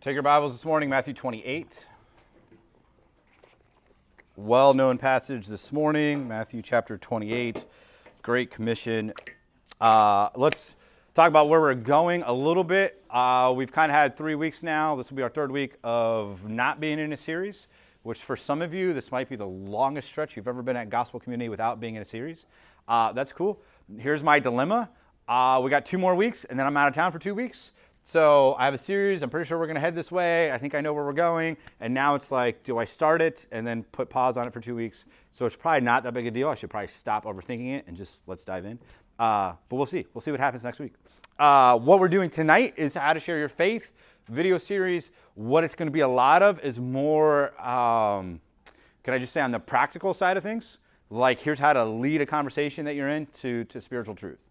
Take your Bibles this morning, Matthew 28. Well known passage this morning, Matthew chapter 28, Great Commission. Uh, let's talk about where we're going a little bit. Uh, we've kind of had three weeks now. This will be our third week of not being in a series, which for some of you, this might be the longest stretch you've ever been at Gospel Community without being in a series. Uh, that's cool. Here's my dilemma. Uh, we got two more weeks, and then I'm out of town for two weeks. So I have a series. I'm pretty sure we're going to head this way. I think I know where we're going. And now it's like, do I start it and then put pause on it for two weeks? So it's probably not that big a deal. I should probably stop overthinking it and just let's dive in. Uh, but we'll see. We'll see what happens next week. Uh, what we're doing tonight is how to share your faith video series. What it's going to be a lot of is more, um, can I just say, on the practical side of things? Like, here's how to lead a conversation that you're in to, to spiritual truth.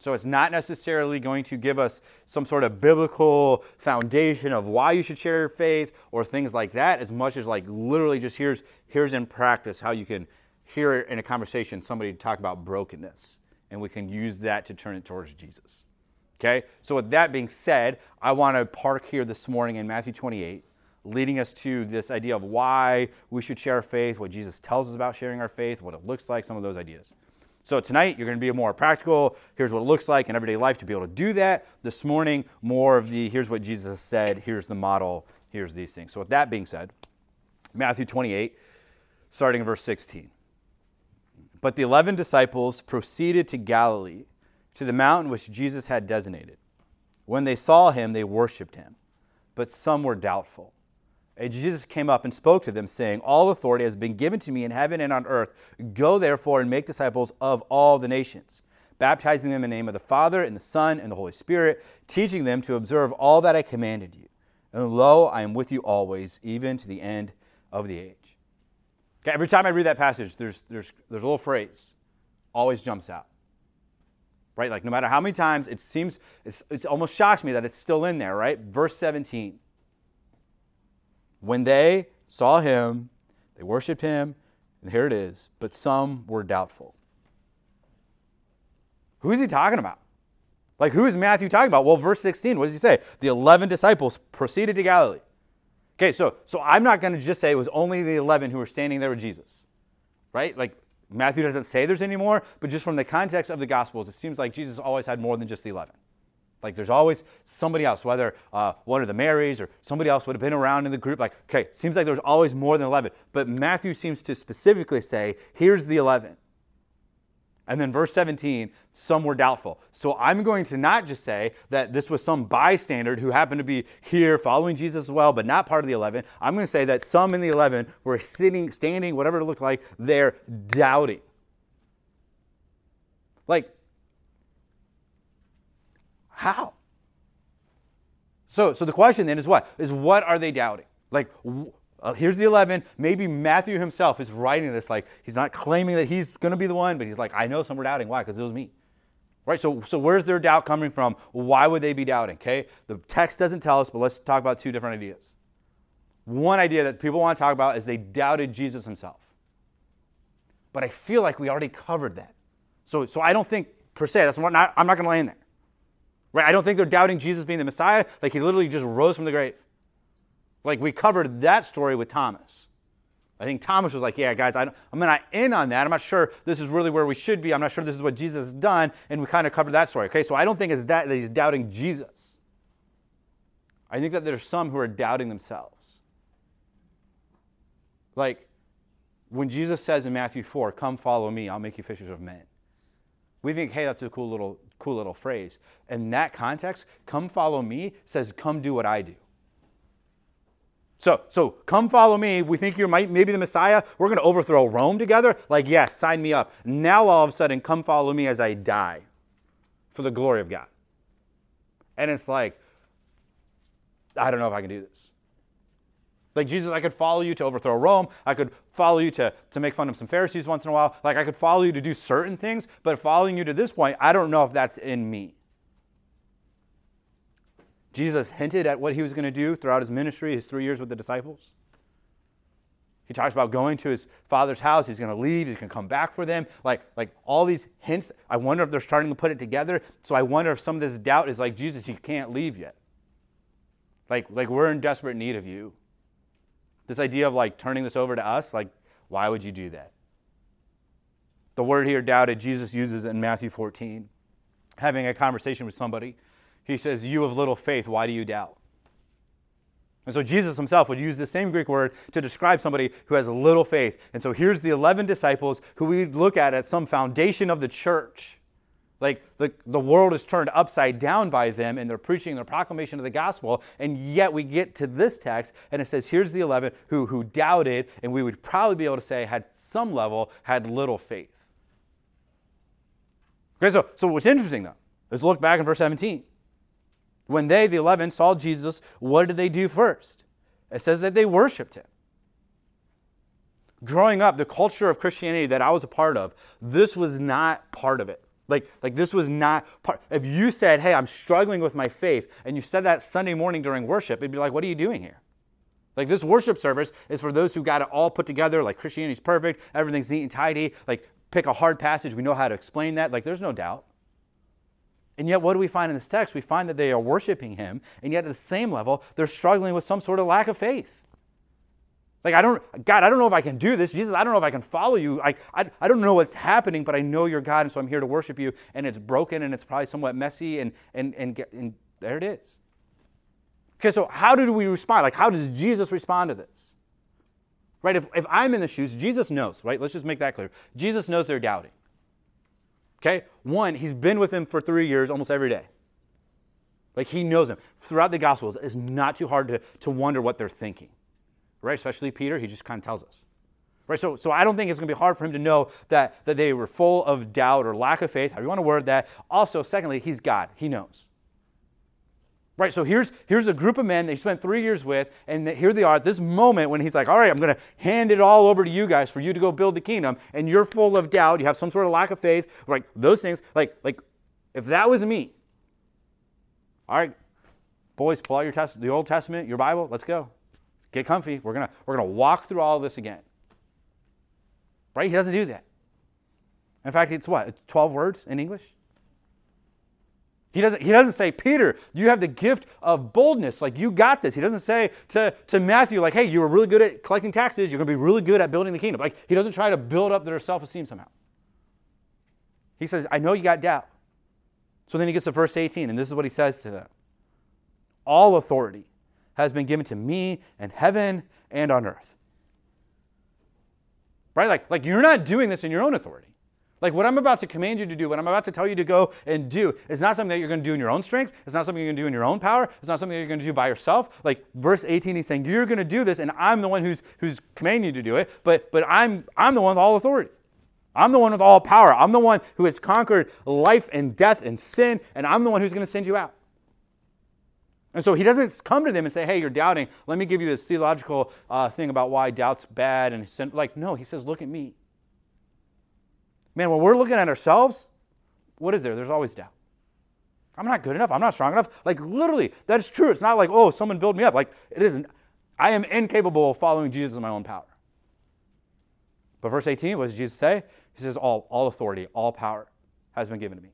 So it's not necessarily going to give us some sort of biblical foundation of why you should share your faith or things like that, as much as like literally just here's here's in practice how you can hear in a conversation somebody talk about brokenness, and we can use that to turn it towards Jesus. Okay. So with that being said, I want to park here this morning in Matthew 28, leading us to this idea of why we should share our faith, what Jesus tells us about sharing our faith, what it looks like, some of those ideas. So tonight you're going to be more practical. Here's what it looks like in everyday life to be able to do that. This morning, more of the here's what Jesus said, here's the model, here's these things. So with that being said, Matthew 28, starting in verse 16. But the eleven disciples proceeded to Galilee, to the mountain which Jesus had designated. When they saw him, they worshipped him, but some were doubtful. And Jesus came up and spoke to them, saying, All authority has been given to me in heaven and on earth. Go therefore and make disciples of all the nations, baptizing them in the name of the Father, and the Son, and the Holy Spirit, teaching them to observe all that I commanded you. And lo, I am with you always, even to the end of the age. Okay, every time I read that passage, there's, there's, there's a little phrase, always jumps out. Right? Like no matter how many times, it seems, it's, it almost shocks me that it's still in there, right? Verse 17. When they saw him, they worshiped him, and here it is, but some were doubtful. Who is he talking about? Like, who is Matthew talking about? Well, verse 16, what does he say? The 11 disciples proceeded to Galilee. Okay, so, so I'm not going to just say it was only the 11 who were standing there with Jesus, right? Like, Matthew doesn't say there's any more, but just from the context of the Gospels, it seems like Jesus always had more than just the 11. Like there's always somebody else, whether uh, one of the Marys or somebody else would have been around in the group. Like, okay, seems like there's always more than 11. But Matthew seems to specifically say, here's the 11. And then verse 17, some were doubtful. So I'm going to not just say that this was some bystander who happened to be here following Jesus as well, but not part of the 11. I'm going to say that some in the 11 were sitting, standing, whatever it looked like, they're doubting. Like, how? So, so the question then is what? Is what are they doubting? Like, uh, here's the 11. Maybe Matthew himself is writing this like he's not claiming that he's going to be the one, but he's like, I know some were doubting. Why? Because it was me. Right? So, so where's their doubt coming from? Why would they be doubting? Okay? The text doesn't tell us, but let's talk about two different ideas. One idea that people want to talk about is they doubted Jesus himself. But I feel like we already covered that. So, so I don't think per se, that's not, I'm not going to land there. Right? I don't think they're doubting Jesus being the Messiah. Like he literally just rose from the grave. Like we covered that story with Thomas. I think Thomas was like, yeah, guys, I, am not in on that. I'm not sure this is really where we should be. I'm not sure this is what Jesus has done. And we kind of covered that story. Okay, so I don't think it's that, that he's doubting Jesus. I think that there's some who are doubting themselves. Like when Jesus says in Matthew 4, come follow me, I'll make you fishers of men. We think, hey, that's a cool little, cool little phrase. In that context, come follow me says, come do what I do. So, so come follow me. We think you're maybe the Messiah. We're going to overthrow Rome together. Like, yes, sign me up. Now, all of a sudden, come follow me as I die for the glory of God. And it's like, I don't know if I can do this. Like Jesus, I could follow you to overthrow Rome. I could follow you to, to make fun of some Pharisees once in a while. Like I could follow you to do certain things, but following you to this point, I don't know if that's in me. Jesus hinted at what he was going to do throughout his ministry, his three years with the disciples. He talks about going to his father's house. He's going to leave. He's going to come back for them. Like, like all these hints. I wonder if they're starting to put it together. So I wonder if some of this doubt is like, Jesus, you can't leave yet. Like, like we're in desperate need of you. This idea of like turning this over to us, like, why would you do that? The word here, doubted, Jesus uses it in Matthew 14. Having a conversation with somebody, he says, You of little faith, why do you doubt? And so Jesus himself would use the same Greek word to describe somebody who has little faith. And so here's the 11 disciples who we look at as some foundation of the church. Like the, the world is turned upside down by them and they're preaching the proclamation of the gospel. And yet we get to this text and it says, here's the 11 who, who doubted, and we would probably be able to say had some level, had little faith. Okay, so, so what's interesting though, let's look back in verse 17. When they, the 11, saw Jesus, what did they do first? It says that they worshiped him. Growing up, the culture of Christianity that I was a part of, this was not part of it. Like, like this was not part. If you said, hey, I'm struggling with my faith, and you said that Sunday morning during worship, it'd be like, what are you doing here? Like this worship service is for those who got it all put together, like Christianity's perfect, everything's neat and tidy, like pick a hard passage, we know how to explain that. Like there's no doubt. And yet, what do we find in this text? We find that they are worshiping him, and yet at the same level, they're struggling with some sort of lack of faith. Like, I don't, God, I don't know if I can do this. Jesus, I don't know if I can follow you. I, I, I don't know what's happening, but I know you're God, and so I'm here to worship you. And it's broken, and it's probably somewhat messy, and, and, and, and there it is. Okay, so how do we respond? Like, how does Jesus respond to this? Right? If, if I'm in the shoes, Jesus knows, right? Let's just make that clear. Jesus knows they're doubting. Okay? One, he's been with them for three years almost every day. Like he knows them. Throughout the Gospels, it's not too hard to, to wonder what they're thinking. Right? Especially Peter, he just kind of tells us. Right? So, so I don't think it's going to be hard for him to know that, that they were full of doubt or lack of faith, however you want to word that. Also, secondly, he's God. He knows. Right, so here's, here's a group of men that he spent three years with, and here they are at this moment when he's like, All right, I'm going to hand it all over to you guys for you to go build the kingdom, and you're full of doubt, you have some sort of lack of faith, like those things. Like, like if that was me, all right, boys, pull out your test, the Old Testament, your Bible, let's go. Get comfy. We're gonna, we're gonna walk through all this again. Right? He doesn't do that. In fact, it's what? 12 words in English? He doesn't, he doesn't say, Peter, you have the gift of boldness. Like, you got this. He doesn't say to, to Matthew, like, hey, you were really good at collecting taxes. You're going to be really good at building the kingdom. Like, he doesn't try to build up their self esteem somehow. He says, I know you got doubt. So then he gets to verse 18, and this is what he says to them All authority has been given to me in heaven and on earth. Right? Like, like you're not doing this in your own authority. Like what I'm about to command you to do, what I'm about to tell you to go and do, is not something that you're going to do in your own strength. It's not something you're going to do in your own power. It's not something you're going to do by yourself. Like verse 18, he's saying, You're going to do this, and I'm the one who's who's commanding you to do it, but but I'm I'm the one with all authority. I'm the one with all power. I'm the one who has conquered life and death and sin, and I'm the one who's going to send you out. And so he doesn't come to them and say, hey, you're doubting. Let me give you this theological uh, thing about why doubt's bad. And sin. like, no, he says, look at me. Man, when we're looking at ourselves, what is there? There's always doubt. I'm not good enough. I'm not strong enough. Like, literally, that is true. It's not like, oh, someone build me up. Like, it isn't. I am incapable of following Jesus in my own power. But verse 18, what does Jesus say? He says, all, all authority, all power has been given to me.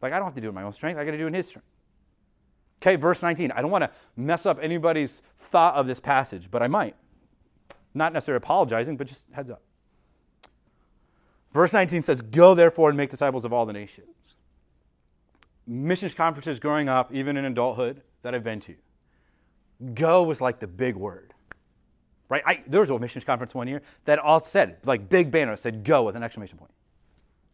Like, I don't have to do it in my own strength. I got to do it in His strength. Okay, verse 19. I don't want to mess up anybody's thought of this passage, but I might. Not necessarily apologizing, but just heads up. Verse 19 says, Go therefore and make disciples of all the nations. Missions conferences growing up, even in adulthood, that I've been to. Go was like the big word. Right? I, there was a missions conference one year that all said, like big banner said go with an exclamation point.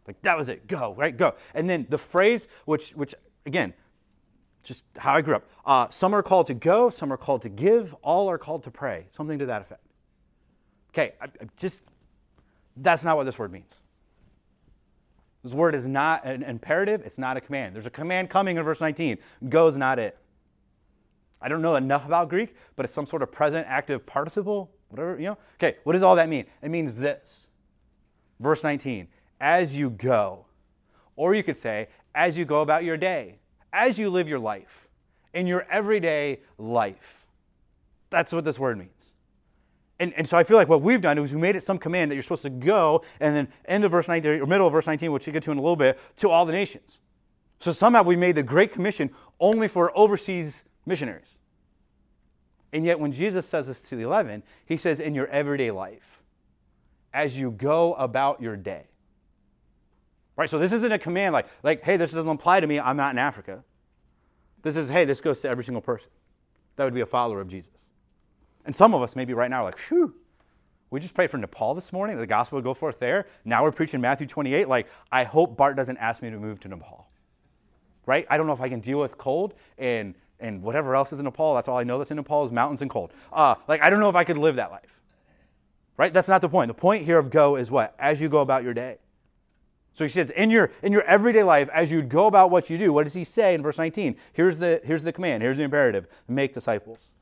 Like that was it. Go, right? Go. And then the phrase, which which again, just how I grew up. Uh, some are called to go, some are called to give, all are called to pray. Something to that effect. Okay, I, I just that's not what this word means. This word is not an imperative, it's not a command. There's a command coming in verse 19. Go is not it. I don't know enough about Greek, but it's some sort of present active participle, whatever, you know. Okay, what does all that mean? It means this. Verse 19, as you go, or you could say, as you go about your day, as you live your life, in your everyday life. That's what this word means and, and so I feel like what we've done is we made it some command that you're supposed to go, and then end of verse 19, or middle of verse 19, which we'll get to in a little bit, to all the nations. So somehow we made the Great Commission only for overseas missionaries. And yet, when Jesus says this to the 11, he says, in your everyday life, as you go about your day. Right? So this isn't a command like, like, hey, this doesn't apply to me, I'm not in Africa. This is, hey, this goes to every single person. That would be a follower of Jesus. And some of us maybe right now are like, phew, we just prayed for Nepal this morning, the gospel would go forth there. Now we're preaching Matthew 28. Like, I hope Bart doesn't ask me to move to Nepal. Right? I don't know if I can deal with cold and, and whatever else is in Nepal. That's all I know that's in Nepal is mountains and cold. Uh, like, I don't know if I could live that life. Right? That's not the point. The point here of go is what? As you go about your day. So he says, in your, in your everyday life, as you go about what you do, what does he say in verse 19? Here's the, here's the command, here's the imperative make disciples.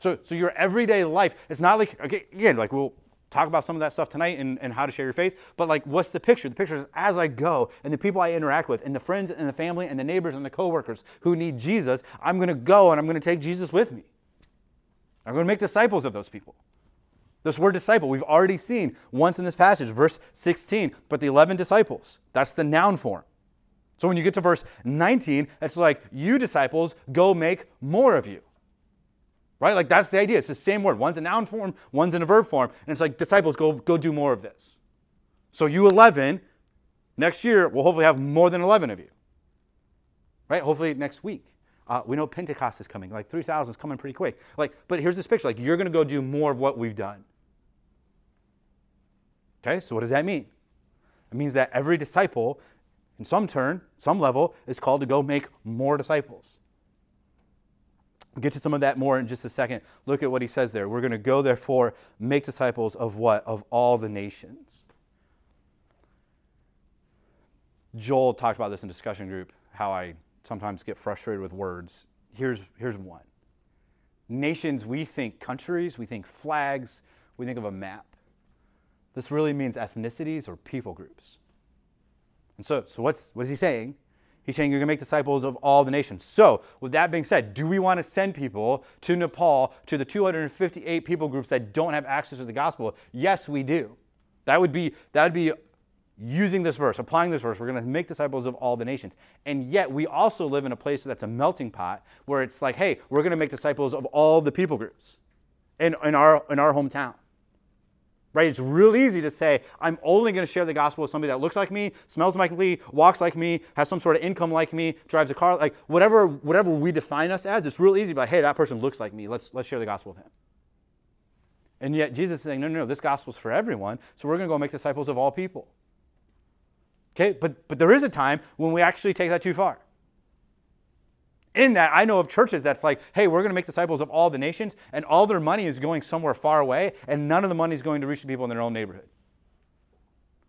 So, so your everyday life, it's not like, okay, again, like we'll talk about some of that stuff tonight and, and how to share your faith, but like what's the picture? The picture is as I go and the people I interact with and the friends and the family and the neighbors and the coworkers who need Jesus, I'm going to go and I'm going to take Jesus with me. I'm going to make disciples of those people. This word disciple, we've already seen once in this passage, verse 16, but the 11 disciples, that's the noun form. So when you get to verse 19, it's like, you disciples, go make more of you. Right? Like that's the idea. It's the same word. One's a noun form, one's in a verb form. And it's like, disciples, go, go do more of this. So you 11, next year, we'll hopefully have more than 11 of you. Right? Hopefully next week. Uh, we know Pentecost is coming. Like 3,000 is coming pretty quick. Like, but here's this picture. Like, you're going to go do more of what we've done. Okay, so what does that mean? It means that every disciple, in some turn, some level, is called to go make more disciples. We'll get to some of that more in just a second. Look at what he says there. We're going to go, therefore, make disciples of what? Of all the nations. Joel talked about this in discussion group, how I sometimes get frustrated with words. Here's, here's one nations, we think countries, we think flags, we think of a map. This really means ethnicities or people groups. And so, so what's, what is he saying? He's saying you're going to make disciples of all the nations. So, with that being said, do we want to send people to Nepal to the 258 people groups that don't have access to the gospel? Yes, we do. That would be that would be using this verse, applying this verse, we're going to make disciples of all the nations. And yet, we also live in a place that's a melting pot where it's like, hey, we're going to make disciples of all the people groups in, in, our, in our hometown. Right? It's real easy to say, I'm only going to share the gospel with somebody that looks like me, smells like me, walks like me, has some sort of income like me, drives a car, like whatever, whatever we define us as, it's real easy to be like, hey, that person looks like me. Let's, let's share the gospel with him. And yet Jesus is saying, no, no, no, this gospel's for everyone, so we're going to go make disciples of all people. Okay, but, but there is a time when we actually take that too far. In that, I know of churches that's like, hey, we're going to make disciples of all the nations, and all their money is going somewhere far away, and none of the money is going to reach the people in their own neighborhood.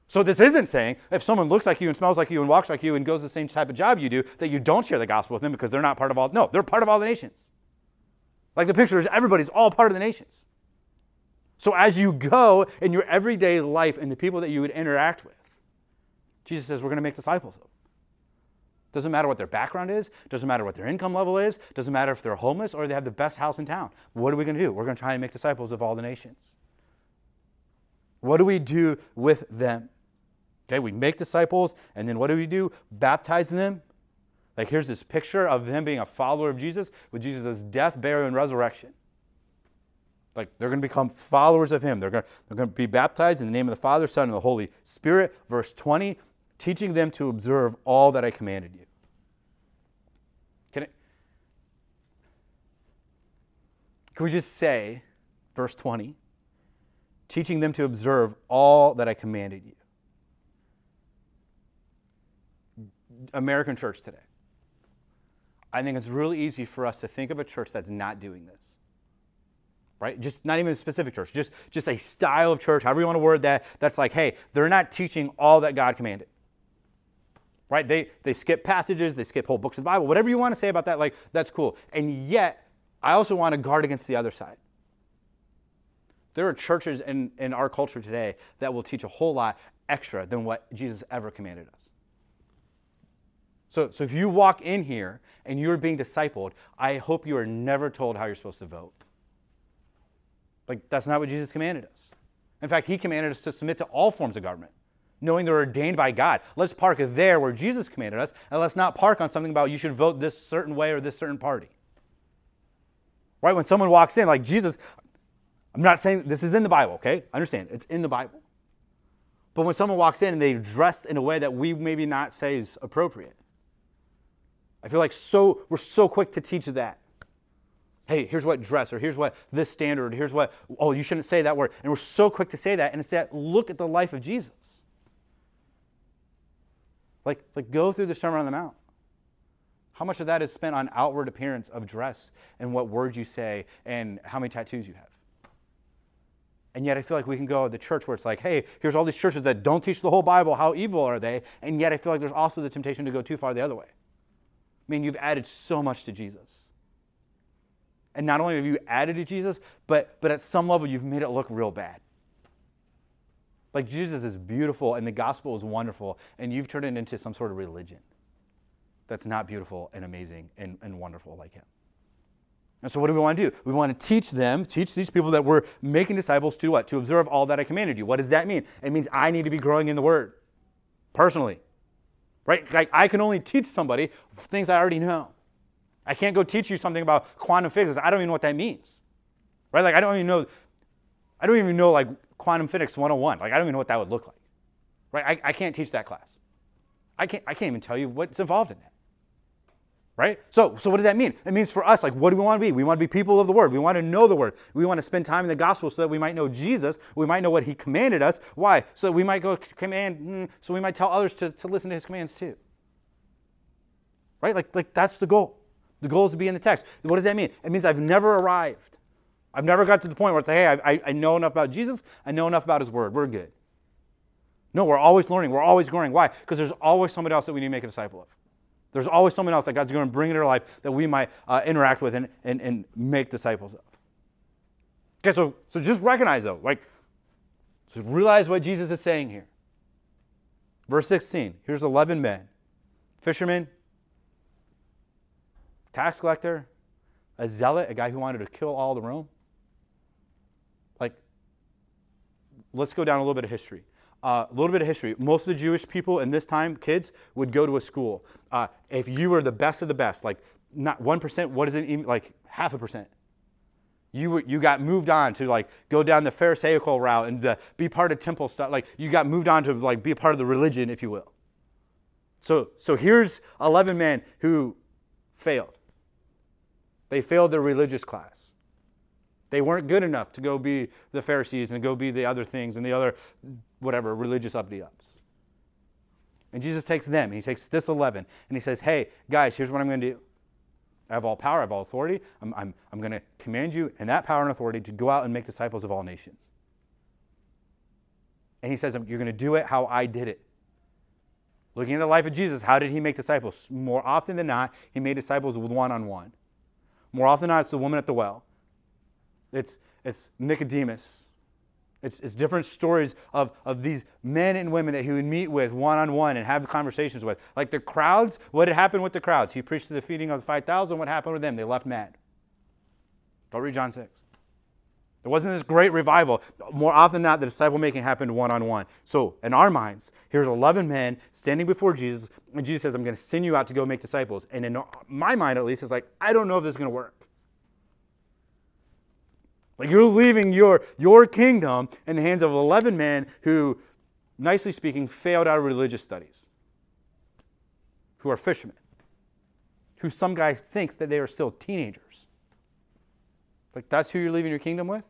So this isn't saying if someone looks like you and smells like you and walks like you and goes the same type of job you do, that you don't share the gospel with them because they're not part of all. No, they're part of all the nations. Like the picture is everybody's all part of the nations. So as you go in your everyday life and the people that you would interact with, Jesus says we're going to make disciples of them. Doesn't matter what their background is, doesn't matter what their income level is, doesn't matter if they're homeless or they have the best house in town. What are we going to do? We're going to try and make disciples of all the nations. What do we do with them? Okay, we make disciples, and then what do we do? Baptize them. Like here's this picture of them being a follower of Jesus with Jesus' death, burial, and resurrection. Like they're going to become followers of him. They're going, to, they're going to be baptized in the name of the Father, Son, and the Holy Spirit. Verse 20 teaching them to observe all that I commanded you. Can, can we just say, verse 20, teaching them to observe all that I commanded you? American church today. I think it's really easy for us to think of a church that's not doing this. Right? Just not even a specific church, just, just a style of church, however you want to word that, that's like, hey, they're not teaching all that God commanded right? They, they skip passages, they skip whole books of the Bible, whatever you want to say about that, like, that's cool. And yet, I also want to guard against the other side. There are churches in, in our culture today that will teach a whole lot extra than what Jesus ever commanded us. So, so if you walk in here and you're being discipled, I hope you are never told how you're supposed to vote. Like, that's not what Jesus commanded us. In fact, he commanded us to submit to all forms of government knowing they're ordained by God. Let's park there where Jesus commanded us, and let's not park on something about you should vote this certain way or this certain party. Right? When someone walks in, like Jesus, I'm not saying this is in the Bible, okay? Understand, it's in the Bible. But when someone walks in and they dress in a way that we maybe not say is appropriate, I feel like so we're so quick to teach that. Hey, here's what dress, or here's what this standard, here's what, oh, you shouldn't say that word. And we're so quick to say that. And instead, look at the life of Jesus. Like, like go through the Sermon on the Mount. How much of that is spent on outward appearance of dress and what words you say and how many tattoos you have? And yet I feel like we can go to the church where it's like, hey, here's all these churches that don't teach the whole Bible. How evil are they? And yet I feel like there's also the temptation to go too far the other way. I mean, you've added so much to Jesus. And not only have you added to Jesus, but, but at some level you've made it look real bad. Like Jesus is beautiful and the gospel is wonderful, and you've turned it into some sort of religion that's not beautiful and amazing and, and wonderful like him. And so, what do we want to do? We want to teach them, teach these people that we're making disciples to what? To observe all that I commanded you. What does that mean? It means I need to be growing in the Word personally. Right? Like, I can only teach somebody things I already know. I can't go teach you something about quantum physics. I don't even know what that means. Right? Like, I don't even know. I don't even know like quantum physics 101. Like, I don't even know what that would look like. Right? I, I can't teach that class. I can't, I can't even tell you what's involved in that right? So, so what does that mean? It means for us, like, what do we want to be? We want to be people of the Word. We want to know the Word. We want to spend time in the gospel so that we might know Jesus. We might know what He commanded us. Why? So that we might go command, hmm, so we might tell others to, to listen to His commands too. Right? Like, like that's the goal. The goal is to be in the text. What does that mean? It means I've never arrived. I've never got to the point where I say, hey, I, I know enough about Jesus. I know enough about His Word. We're good. No, we're always learning. We're always growing. Why? Because there's always somebody else that we need to make a disciple of. There's always someone else that God's going to bring into our life that we might uh, interact with and, and, and make disciples of. Okay, so, so just recognize though, like, just realize what Jesus is saying here. Verse 16 here's 11 men fishermen, tax collector, a zealot, a guy who wanted to kill all the Rome. Like, let's go down a little bit of history. Uh, a little bit of history. Most of the Jewish people in this time, kids, would go to a school. Uh, if you were the best of the best, like not 1%, what is it even, like half a percent? You, were, you got moved on to like go down the Pharisaical route and be part of temple stuff. Like you got moved on to like be a part of the religion, if you will. So, so here's 11 men who failed. They failed their religious class. They weren't good enough to go be the Pharisees and go be the other things and the other whatever religious uppity ups. And Jesus takes them, he takes this 11, and he says, Hey, guys, here's what I'm going to do. I have all power, I have all authority. I'm, I'm, I'm going to command you in that power and authority to go out and make disciples of all nations. And he says, um, You're going to do it how I did it. Looking at the life of Jesus, how did he make disciples? More often than not, he made disciples with one on one. More often than not, it's the woman at the well. It's, it's Nicodemus. It's, it's different stories of, of these men and women that he would meet with one on one and have conversations with. Like the crowds, what had happened with the crowds? He preached to the feeding of the 5,000. What happened with them? They left mad. Don't read John 6. It wasn't this great revival. More often than not, the disciple making happened one on one. So, in our minds, here's 11 men standing before Jesus, and Jesus says, I'm going to send you out to go make disciples. And in my mind, at least, it's like, I don't know if this is going to work. Like you're leaving your, your kingdom in the hands of 11 men who, nicely speaking, failed out of religious studies, who are fishermen, who some guy thinks that they are still teenagers. Like that's who you're leaving your kingdom with?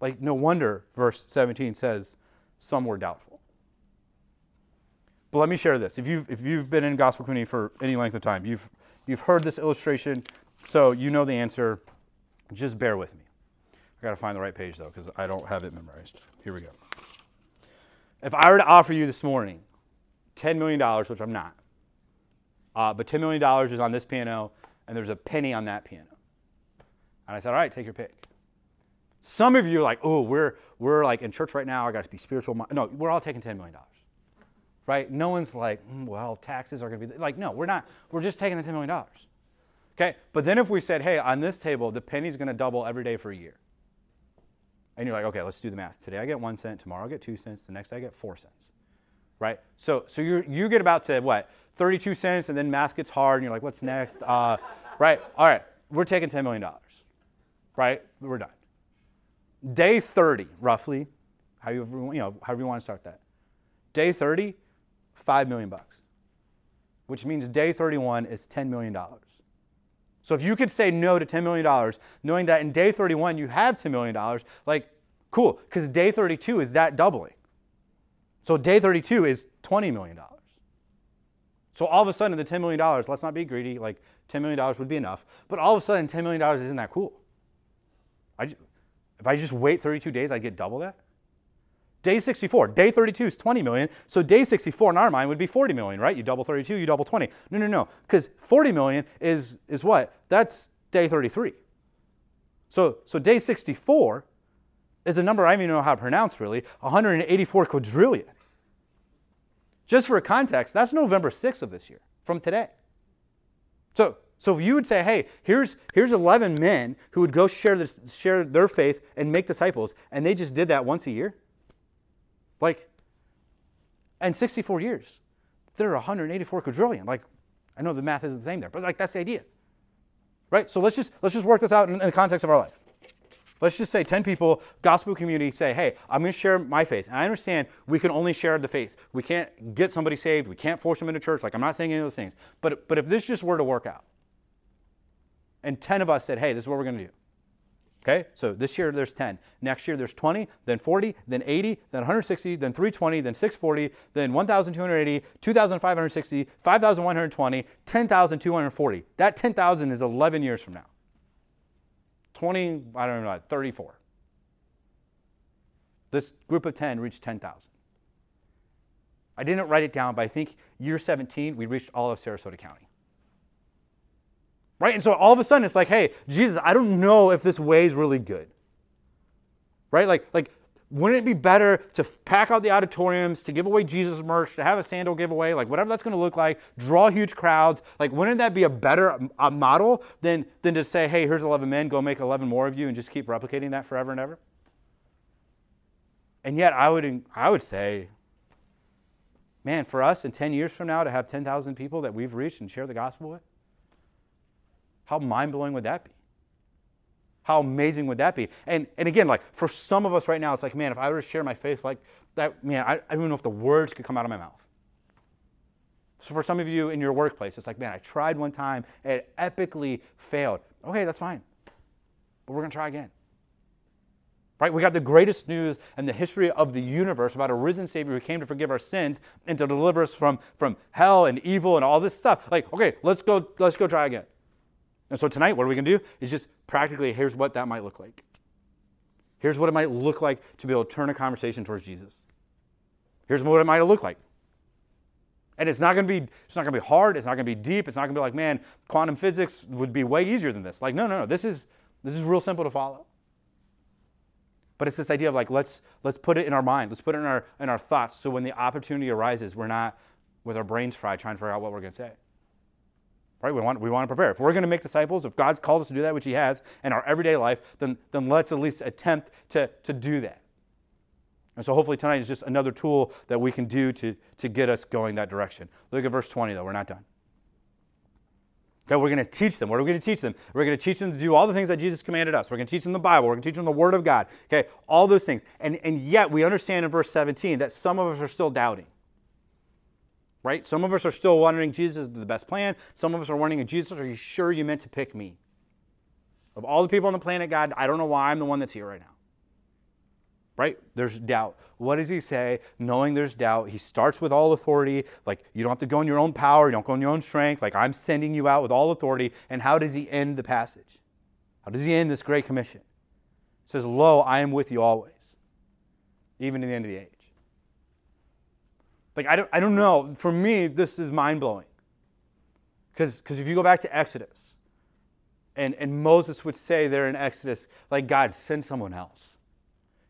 Like, no wonder verse 17 says some were doubtful. But let me share this. If you've, if you've been in gospel community for any length of time, you've, you've heard this illustration so you know the answer. Just bear with me. I got to find the right page though, because I don't have it memorized. Here we go. If I were to offer you this morning $10 million, which I'm not, uh, but $10 million is on this piano, and there's a penny on that piano. And I said, all right, take your pick. Some of you are like, oh, we're, we're like in church right now, I got to be spiritual. No, we're all taking $10 million. Right? No one's like, mm, well, taxes are going to be like, no, we're not. We're just taking the $10 million. Okay, but then if we said, hey, on this table, the penny's going to double every day for a year. And you're like, okay, let's do the math. Today I get one cent, tomorrow I get two cents, the next day I get four cents. Right? So so you you get about to what? 32 cents, and then math gets hard, and you're like, what's next? Uh, right? All right, we're taking $10 million. Right? We're done. Day 30, roughly, however, you know, however you want to start that. Day 30, 5 million bucks. Which means day 31 is $10 million. So if you could say no to $10 million, knowing that in day 31 you have $10 million, like, cool, because day 32 is that doubling. So day 32 is $20 million. So all of a sudden, the $10 million, let's not be greedy, like $10 million would be enough, but all of a sudden, $10 million isn't that cool. I, if I just wait 32 days, I get double that. Day 64, day 32 is 20 million, so day 64 in our mind would be 40 million, right? You double 32, you double 20. No, no, no, because 40 million is, is what? That's day 33. So, so day 64 is a number I don't even know how to pronounce really, 184 quadrillion. Just for context, that's November 6th of this year, from today. So, so if you would say, hey, here's, here's 11 men who would go share, this, share their faith and make disciples, and they just did that once a year, like, and 64 years, there are 184 quadrillion. Like, I know the math isn't the same there, but like that's the idea, right? So let's just let's just work this out in, in the context of our life. Let's just say 10 people, gospel community, say, hey, I'm going to share my faith. And I understand we can only share the faith. We can't get somebody saved. We can't force them into church. Like, I'm not saying any of those things. But, but if this just were to work out, and 10 of us said, hey, this is what we're going to do. Okay, so this year there's 10. Next year there's 20, then 40, then 80, then 160, then 320, then 640, then 1,280, 2,560, 5,120, 10,240. That 10,000 is 11 years from now. 20, I don't know, 34. This group of 10 reached 10,000. I didn't write it down, but I think year 17, we reached all of Sarasota County. Right? And so all of a sudden it's like, hey, Jesus, I don't know if this way is really good. Right? Like, like wouldn't it be better to pack out the auditoriums, to give away Jesus merch, to have a sandal giveaway, like whatever that's going to look like, draw huge crowds? Like, wouldn't that be a better a model than, than to say, hey, here's 11 men, go make 11 more of you and just keep replicating that forever and ever? And yet, I would, I would say, man, for us in 10 years from now to have 10,000 people that we've reached and share the gospel with, how mind blowing would that be? How amazing would that be? And, and again, like for some of us right now, it's like, man, if I were to share my faith like that, man, I, I don't even know if the words could come out of my mouth. So for some of you in your workplace, it's like, man, I tried one time, it epically failed. Okay, that's fine. But we're going to try again. Right? We got the greatest news in the history of the universe about a risen Savior who came to forgive our sins and to deliver us from, from hell and evil and all this stuff. Like, okay, let's go, let's go try again. And so tonight, what are we going to do? Is just practically, here's what that might look like. Here's what it might look like to be able to turn a conversation towards Jesus. Here's what it might look like. And it's not going to be it's not going to be hard, it's not going to be deep, it's not going to be like, man, quantum physics would be way easier than this. Like, no, no, no. This is this is real simple to follow. But it's this idea of like let's let's put it in our mind, let's put it in our in our thoughts so when the opportunity arises, we're not with our brains fried trying to figure out what we're going to say. Right? We want, we want to prepare. If we're going to make disciples, if God's called us to do that, which He has in our everyday life, then, then let's at least attempt to, to do that. And so hopefully tonight is just another tool that we can do to, to get us going that direction. Look at verse 20, though. We're not done. Okay, we're going to teach them. What are we going to teach them? We're going to teach them to do all the things that Jesus commanded us. We're going to teach them the Bible. We're going to teach them the Word of God. Okay, all those things. And, and yet we understand in verse 17 that some of us are still doubting right? Some of us are still wondering, Jesus is the best plan. Some of us are wondering, Jesus, are you sure you meant to pick me? Of all the people on the planet, God, I don't know why I'm the one that's here right now. Right? There's doubt. What does he say? Knowing there's doubt, he starts with all authority. Like, you don't have to go in your own power, you don't go in your own strength. Like, I'm sending you out with all authority. And how does he end the passage? How does he end this great commission? He says, Lo, I am with you always, even to the end of the age. Like, I don't, I don't know. For me, this is mind blowing. Because if you go back to Exodus, and, and Moses would say there in Exodus, like, God, send someone else.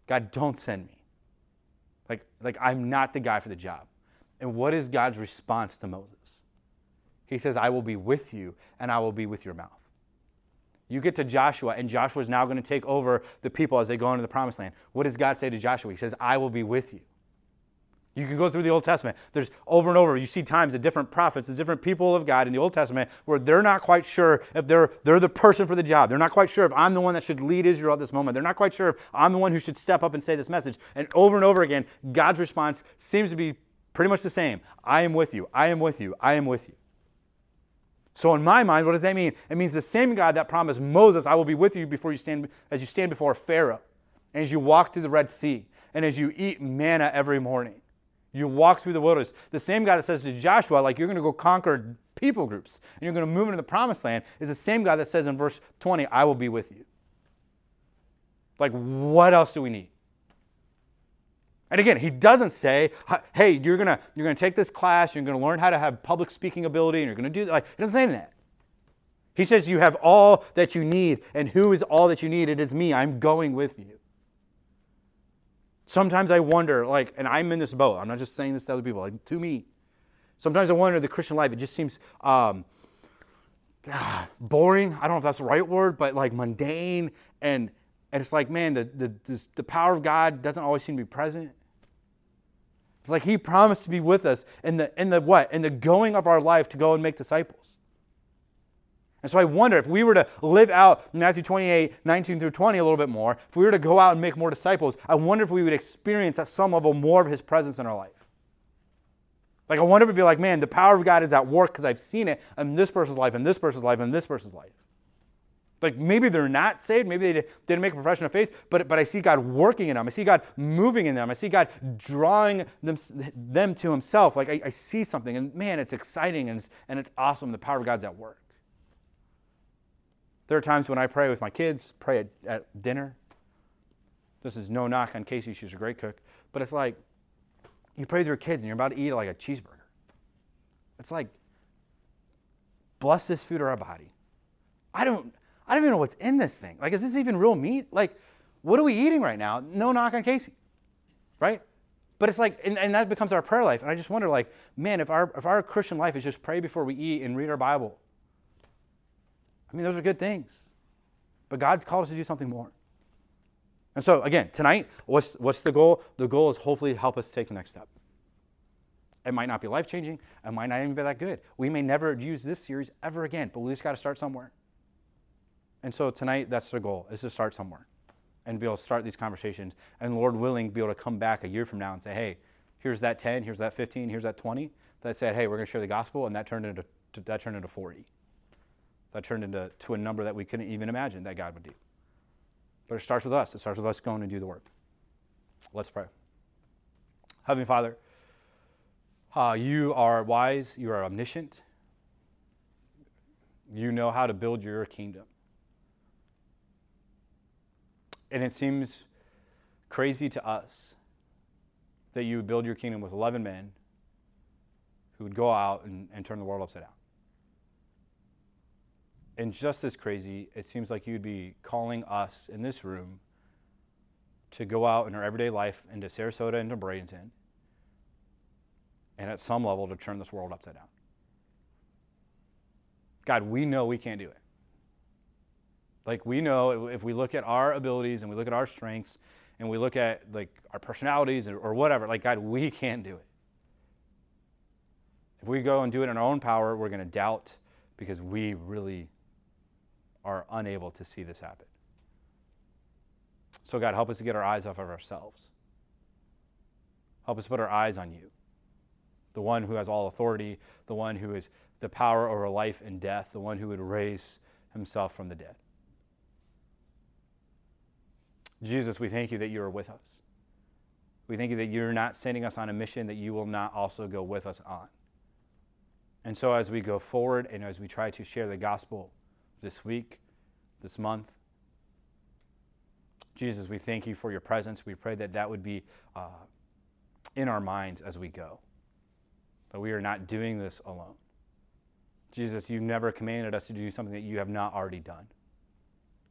God, don't send me. Like, like I'm not the guy for the job. And what is God's response to Moses? He says, I will be with you and I will be with your mouth. You get to Joshua, and Joshua is now going to take over the people as they go into the promised land. What does God say to Joshua? He says, I will be with you. You can go through the Old Testament. There's over and over, you see times the different prophets, the different people of God in the Old Testament where they're not quite sure if they're, they're the person for the job. They're not quite sure if I'm the one that should lead Israel at this moment. They're not quite sure if I'm the one who should step up and say this message. And over and over again, God's response seems to be pretty much the same I am with you. I am with you. I am with you. So in my mind, what does that mean? It means the same God that promised Moses, I will be with you before you stand as you stand before Pharaoh, and as you walk through the Red Sea, and as you eat manna every morning. You walk through the wilderness. The same God that says to Joshua, like you're going to go conquer people groups and you're going to move into the promised land, is the same God that says in verse 20, I will be with you. Like, what else do we need? And again, he doesn't say, hey, you're going to you're to take this class, you're going to learn how to have public speaking ability, and you're going to do that. Like, he doesn't say that. He says, you have all that you need. And who is all that you need? It is me. I'm going with you. Sometimes I wonder, like, and I'm in this boat. I'm not just saying this to other people, like, to me. Sometimes I wonder the Christian life, it just seems um, boring. I don't know if that's the right word, but like mundane. And, and it's like, man, the, the, the power of God doesn't always seem to be present. It's like He promised to be with us in the, in the what? In the going of our life to go and make disciples. And so I wonder if we were to live out Matthew 28, 19 through 20 a little bit more, if we were to go out and make more disciples, I wonder if we would experience at some level more of his presence in our life. Like, I wonder if it'd be like, man, the power of God is at work because I've seen it in this person's life, in this person's life, in this person's life. Like, maybe they're not saved, maybe they didn't make a profession of faith, but, but I see God working in them. I see God moving in them. I see God drawing them, them to himself. Like, I, I see something, and man, it's exciting and it's, and it's awesome. The power of God's at work. There are times when I pray with my kids, pray at, at dinner. This is no knock on Casey, she's a great cook. But it's like you pray with your kids and you're about to eat like a cheeseburger. It's like, bless this food or our body. I don't, I don't even know what's in this thing. Like, is this even real meat? Like, what are we eating right now? No knock on Casey, right? But it's like, and, and that becomes our prayer life. And I just wonder, like, man, if our, if our Christian life is just pray before we eat and read our Bible I mean, those are good things. But God's called us to do something more. And so, again, tonight, what's, what's the goal? The goal is hopefully help us take the next step. It might not be life changing, it might not even be that good. We may never use this series ever again, but we just got to start somewhere. And so, tonight, that's the goal, is to start somewhere and be able to start these conversations. And Lord willing, be able to come back a year from now and say, hey, here's that 10, here's that 15, here's that 20 that said, hey, we're going to share the gospel, and that turned into, that turned into 40 that turned into to a number that we couldn't even imagine that God would do. But it starts with us. It starts with us going and do the work. Let's pray. Heavenly Father, uh, you are wise, you are omniscient, you know how to build your kingdom. And it seems crazy to us that you would build your kingdom with 11 men who would go out and, and turn the world upside down. And just as crazy, it seems like you'd be calling us in this room to go out in our everyday life into Sarasota, into Bradenton, and at some level to turn this world upside down. God, we know we can't do it. Like we know if we look at our abilities and we look at our strengths and we look at like our personalities or whatever, like God, we can't do it. If we go and do it in our own power, we're going to doubt because we really are unable to see this happen. So, God, help us to get our eyes off of ourselves. Help us put our eyes on you, the one who has all authority, the one who is the power over life and death, the one who would raise himself from the dead. Jesus, we thank you that you are with us. We thank you that you're not sending us on a mission that you will not also go with us on. And so, as we go forward and as we try to share the gospel, this week, this month. Jesus, we thank you for your presence. We pray that that would be uh, in our minds as we go, that we are not doing this alone. Jesus, you've never commanded us to do something that you have not already done.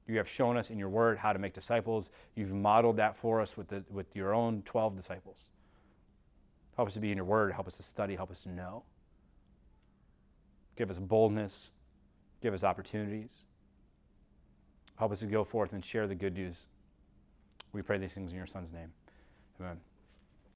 You have shown us in your word how to make disciples. You've modeled that for us with, the, with your own 12 disciples. Help us to be in your word. Help us to study. Help us to know. Give us boldness. Give us opportunities. Help us to go forth and share the good news. We pray these things in your Son's name. Amen.